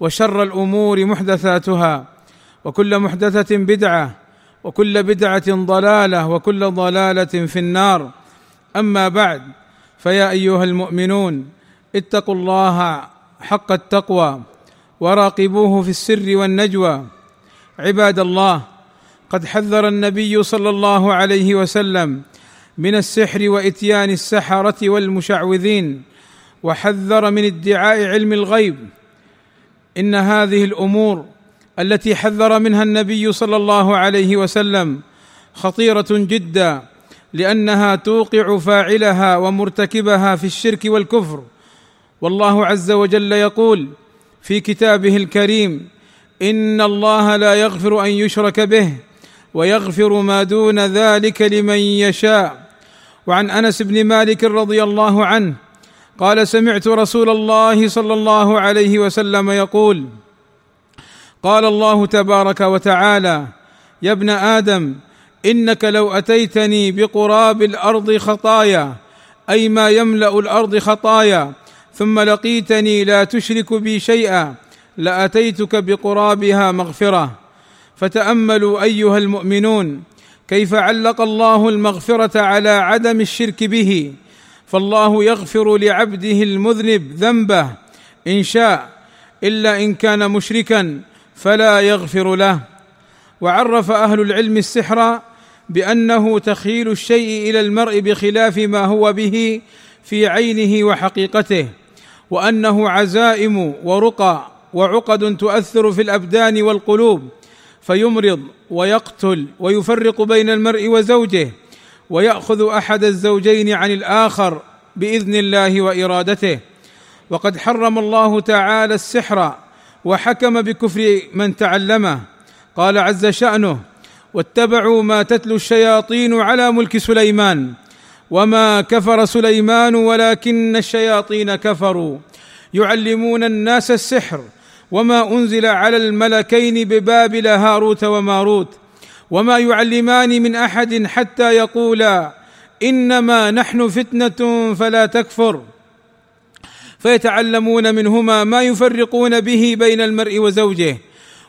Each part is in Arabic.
وشر الأمور محدثاتها وكل محدثة بدعة وكل بدعة ضلالة وكل ضلالة في النار. أما بعد فيا أيها المؤمنون اتقوا الله حق التقوى وراقبوه في السر والنجوى. عباد الله قد حذر النبي صلى الله عليه وسلم من السحر وإتيان السحرة والمشعوذين وحذر من ادعاء علم الغيب. إن هذه الأمور التي حذر منها النبي صلى الله عليه وسلم خطيرة جدا لأنها توقع فاعلها ومرتكبها في الشرك والكفر. والله عز وجل يقول في كتابه الكريم إن الله لا يغفر أن يشرك به ويغفر ما دون ذلك لمن يشاء. وعن أنس بن مالك رضي الله عنه قال سمعت رسول الله صلى الله عليه وسلم يقول قال الله تبارك وتعالى يا ابن آدم إنك لو أتيتني بقراب الأرض خطايا أي ما يملأ الأرض خطايا ثم لقيتني لا تشرك بي شيئا لأتيتك بقرابها مغفرة فتأملوا أيها المؤمنون كيف علق الله المغفرة على عدم الشرك به فالله يغفر لعبده المذنب ذنبه. إن شاء إلا إن كان مشركا فلا يغفر له. وعرف أهل العلم السحر بأنه تخيل الشيء إلى المرء بخلاف ما هو به في عينه وحقيقته وأنه عزائم ورقى وعقد تؤثر في الأبدان والقلوب فيمرض ويقتل ويفرق بين المرء وزوجه ويأخذ أحد الزوجين عن الآخر بإذن الله وإرادته. وقد حرم الله تعالى السحر وحكم بكفر من تعلمه. قال عز شأنه واتبعوا ما تتلو الشياطين على ملك سليمان وما كفر سليمان ولكن الشياطين كفروا. يعلمون الناس السحر وما أنزل على الملكين ببابل هاروت وماروت وما يعلمان من أحد حتى يقولا إنما نحن فتنة فلا تكفر. فيتعلمون منهما ما يفرقون به بين المرء وزوجه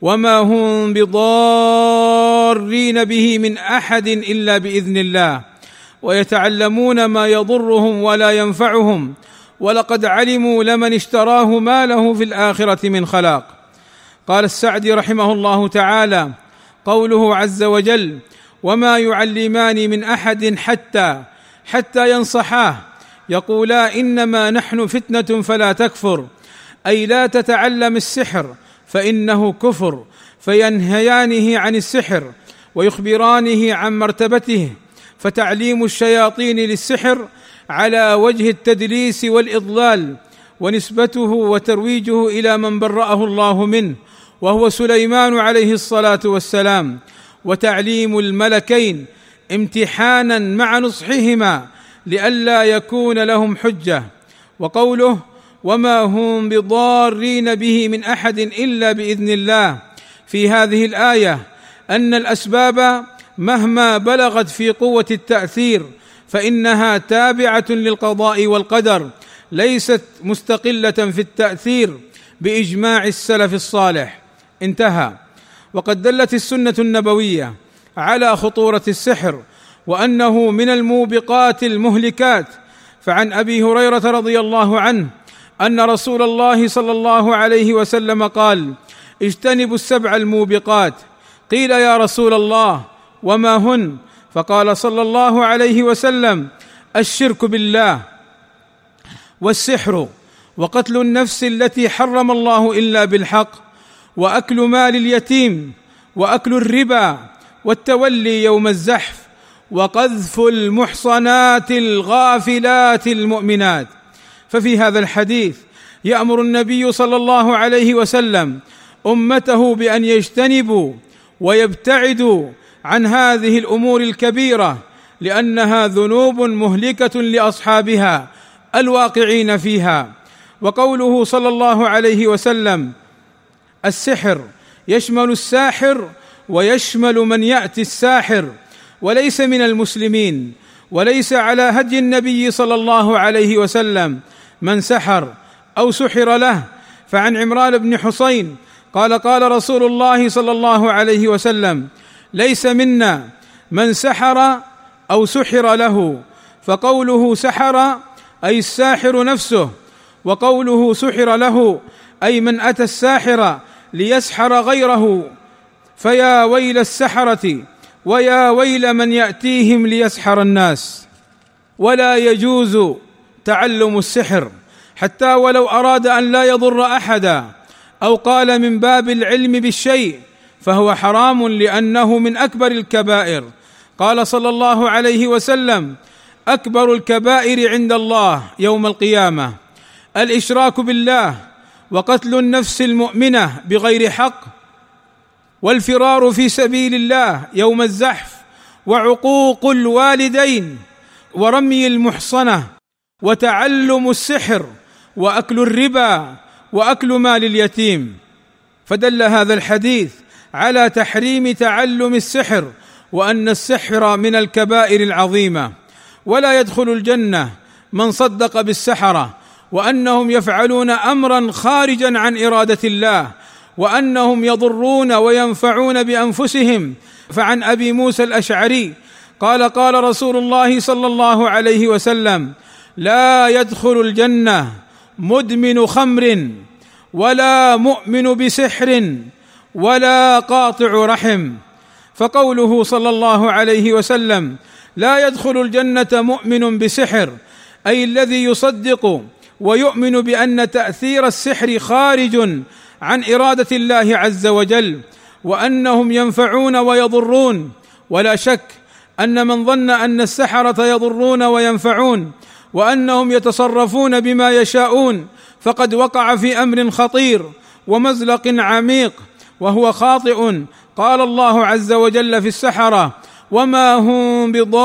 وما هم بضارين به من أحد إلا بإذن الله. ويتعلمون ما يضرهم ولا ينفعهم. ولقد علموا لمن اشتراه ما له في الآخرة من خلاق. قال السعدي رحمه الله تعالى قوله عز وجل وما يعلمان من أحد حتى حتى ينصحاه. يقولا إنما نحن فتنة فلا تكفر. أي لا تتعلم السحر فإنه كفر. فينهيانه عن السحر ويخبرانه عن مرتبته. فتعليم الشياطين للسحر على وجه التدليس والإضلال ونسبته وترويجه إلى من برأه الله منه. وهو سليمان عليه الصلاة والسلام وتعليم الملكين امتحانا مع نصحهما لئلا يكون لهم حجة. وقوله وما هم بضارين به من أحد إلا بإذن الله في هذه الآية أن الأسباب مهما بلغت في قوة التأثير فإنها تابعة للقضاء والقدر ليست مستقلة في التأثير بإجماع السلف الصالح. انتهى. وقد دلت السنة النبوية على خطورة السحر وأنه من الموبقات المهلكات. فعن أبي هريرة رضي الله عنه أن رسول الله صلى الله عليه وسلم قال اجتنبوا السبع الموبقات قيل يا رسول الله وما هن؟ فقال صلى الله عليه وسلم الشرك بالله والسحر وقتل النفس التي حرم الله إلا بالحق وأكل مال اليتيم وأكل الربا والتولي يوم الزحف وقذف المحصنات الغافلات المؤمنات. ففي هذا الحديث يأمر النبي صلى الله عليه وسلم أمته بأن يجتنبوا ويبتعدوا عن هذه الأمور الكبيرة لأنها ذنوب مهلكة لأصحابها الواقعين فيها. وقوله صلى الله عليه وسلم السحر يشمل الساحر ويشمل من يأتي الساحر وليس من المسلمين وليس على هدي النبي صلى الله عليه وسلم من سحر أو سحر له. فعن عمران بن حصين قال قال رسول الله صلى الله عليه وسلم ليس منا من سحر أو سحر له فقوله سحر أي الساحر نفسه وقوله سحر له أي من أتى الساحر ليسحر غيره. فيا ويل السحرة ويا ويل من يأتيهم ليسحر الناس. ولا يجوز تعلم السحر حتى ولو أراد أن لا يضر أحدا أو قال من باب العلم بالشيء فهو حرام لأنه من أكبر الكبائر. قال صلى الله عليه وسلم أكبر الكبائر عند الله يوم القيامة. الإشراك بالله وقتل النفس المؤمنة بغير حق والفرار في سبيل الله يوم الزحف وعقوق الوالدين ورمي المحصنة وتعلم السحر وأكل الربا وأكل مال اليتيم. فدل هذا الحديث على تحريم تعلم السحر وأن السحر من الكبائر العظيمة. ولا يدخل الجنة من صدق بالسحرة وأنهم يفعلون امرا خارجا عن إرادة الله وأنهم يضرون وينفعون بأنفسهم. فعن أبي موسى الأشعري قال قال رسول الله صلى الله عليه وسلم لا يدخل الجنة مدمن خمر ولا مؤمن بسحر ولا قاطع رحم. فقوله صلى الله عليه وسلم لا يدخل الجنة مؤمن بسحر أي الذي يصدق ويؤمن بأن تأثير السحر خارج عن إرادة الله عز وجل وأنهم ينفعون ويضرون. ولا شك أن من ظن أن السحرة يضرون وينفعون وأنهم يتصرفون بما يشاءون فقد وقع في أمر خطير ومزلق عميق وهو خاطئ. قال الله عز وجل في السحرة وما هم بضارين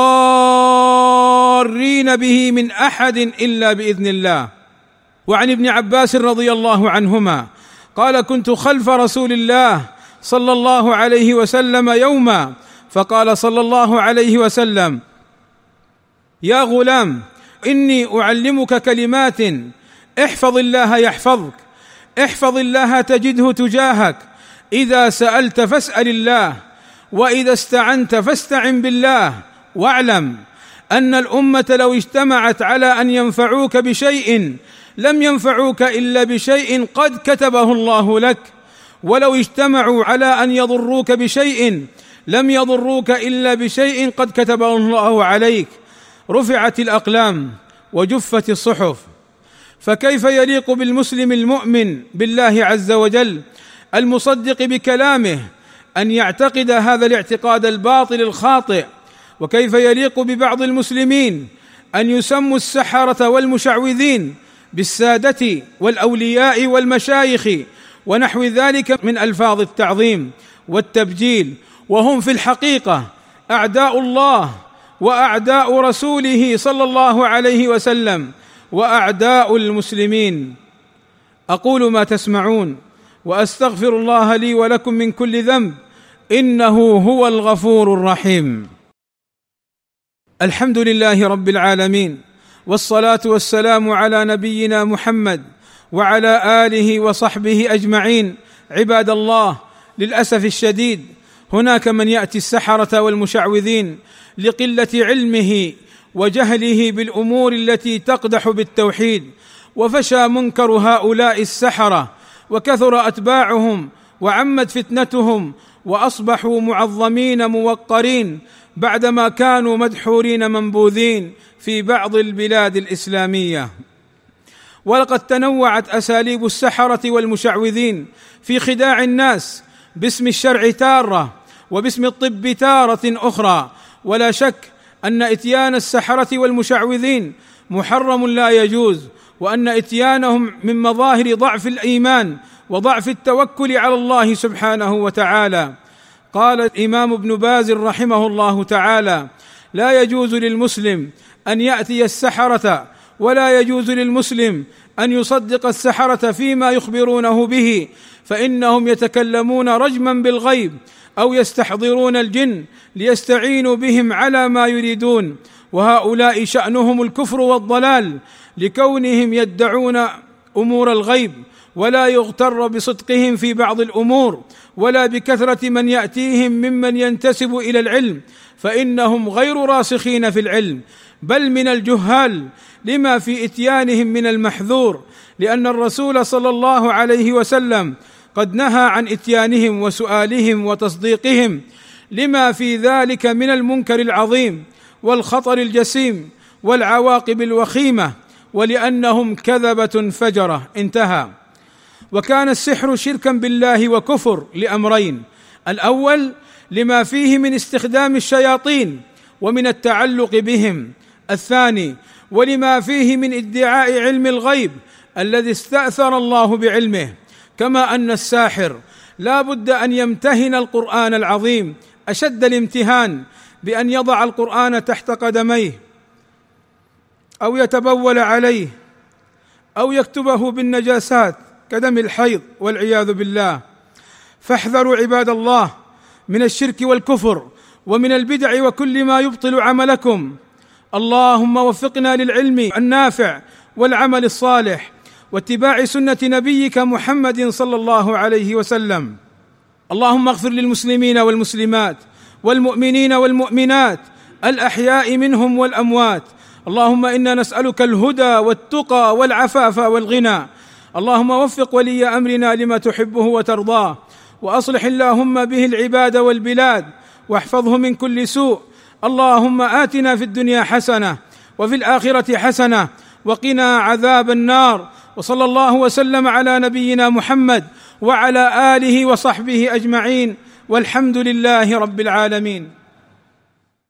به من أحد إلا بإذن الله وعن ابن عباس رضي الله عنهما قال كنت خلف رسول الله صلى الله عليه وسلم يوما فقال صلى الله عليه وسلم يا غلام إني أعلمك كلمات احفظ الله يحفظك احفظ الله تجده تجاهك إذا سألت فاسأل الله وإذا استعنت فاستعن بالله واعلم أن الأمة لو اجتمعت على أن ينفعوك بشيء لم ينفعوك إلا بشيء قد كتبه الله لك. ولو اجتمعوا على أن يضروك بشيء لم يضروك إلا بشيء قد كتبه الله عليك. رفعت الأقلام وجفت الصحف. فكيف يليق بالمسلم المؤمن بالله عز وجل المصدق بكلامه أن يعتقد هذا الاعتقاد الباطل الخاطئ؟ وكيف يليق ببعض المسلمين أن يسموا السحرة والمشعوذين بالسادة والأولياء والمشايخ ونحو ذلك من ألفاظ التعظيم والتبجيل وهم في الحقيقة أعداء الله وأعداء رسوله صلى الله عليه وسلم وأعداء المسلمين. أقول ما تسمعون وأستغفر الله لي ولكم من كل ذنب إنه هو الغفور الرحيم. الحمد لله رب العالمين والصلاة والسلام على نبينا محمد وعلى آله وصحبه أجمعين. عباد الله للأسف الشديد هناك من يأتي السحرة والمشعوذين لقلة علمه وجهله بالأمور التي تقدح بالتوحيد وفشى منكر هؤلاء السحرة وكثر أتباعهم وعمت فتنتهم وأصبحوا معظمين موقرين بعدما كانوا مدحورين منبوذين في بعض البلاد الإسلامية. ولقد تنوعت أساليب السحرة والمشعوذين في خداع الناس باسم الشرع تارة وباسم الطب تارة أخرى. ولا شك أن إتيان السحرة والمشعوذين محرم لا يجوز وأن إتيانهم من مظاهر ضعف الإيمان وضعف التوكل على الله سبحانه وتعالى. قال الامام ابن باز رحمه الله تعالى لا يجوز للمسلم أن يأتي السحرة ولا يجوز للمسلم أن يصدق السحرة فيما يخبرونه به فإنهم يتكلمون رجما بالغيب أو يستحضرون الجن ليستعينوا بهم على ما يريدون. وهؤلاء شأنهم الكفر والضلال لكونهم يدعون أمور الغيب. ولا يغتر بصدقهم في بعض الأمور ولا بكثرة من يأتيهم ممن ينتسب إلى العلم فإنهم غير راسخين في العلم بل من الجهال لما في إتيانهم من المحذور لأن الرسول صلى الله عليه وسلم قد نهى عن إتيانهم وسؤالهم وتصديقهم لما في ذلك من المنكر العظيم والخطر الجسيم والعواقب الوخيمة ولأنهم كذبة فجرة. انتهى. وكان السحر شركا بالله وكفر لأمرين. الأول لما فيه من استخدام الشياطين ومن التعلق بهم. الثاني ولما فيه من ادعاء علم الغيب الذي استأثر الله بعلمه. كما أن الساحر لا بد أن يمتهن القرآن العظيم. أشد الامتهان بأن يضع القرآن تحت قدميه. أو يتبول عليه. أو يكتبه بالنجاسات. كدم الحيض والعياذ بالله. فاحذروا عباد الله من الشرك والكفر ومن البدع وكل ما يبطل عملكم. اللهم وفقنا للعلم النافع والعمل الصالح واتباع سنة نبيك محمد صلى الله عليه وسلم. اللهم اغفر للمسلمين والمسلمات والمؤمنين والمؤمنات الأحياء منهم والأموات. اللهم إنا نسألك الهدى والتقى والعفاف والغنى. اللهم وفق ولي أمرنا لما تحبه وترضاه وأصلح اللهم به العباد والبلاد واحفظه من كل سوء. اللهم آتنا في الدنيا حسنة وفي الآخرة حسنة وقنا عذاب النار. وصلى الله وسلم على نبينا محمد وعلى آله وصحبه أجمعين. والحمد لله رب العالمين.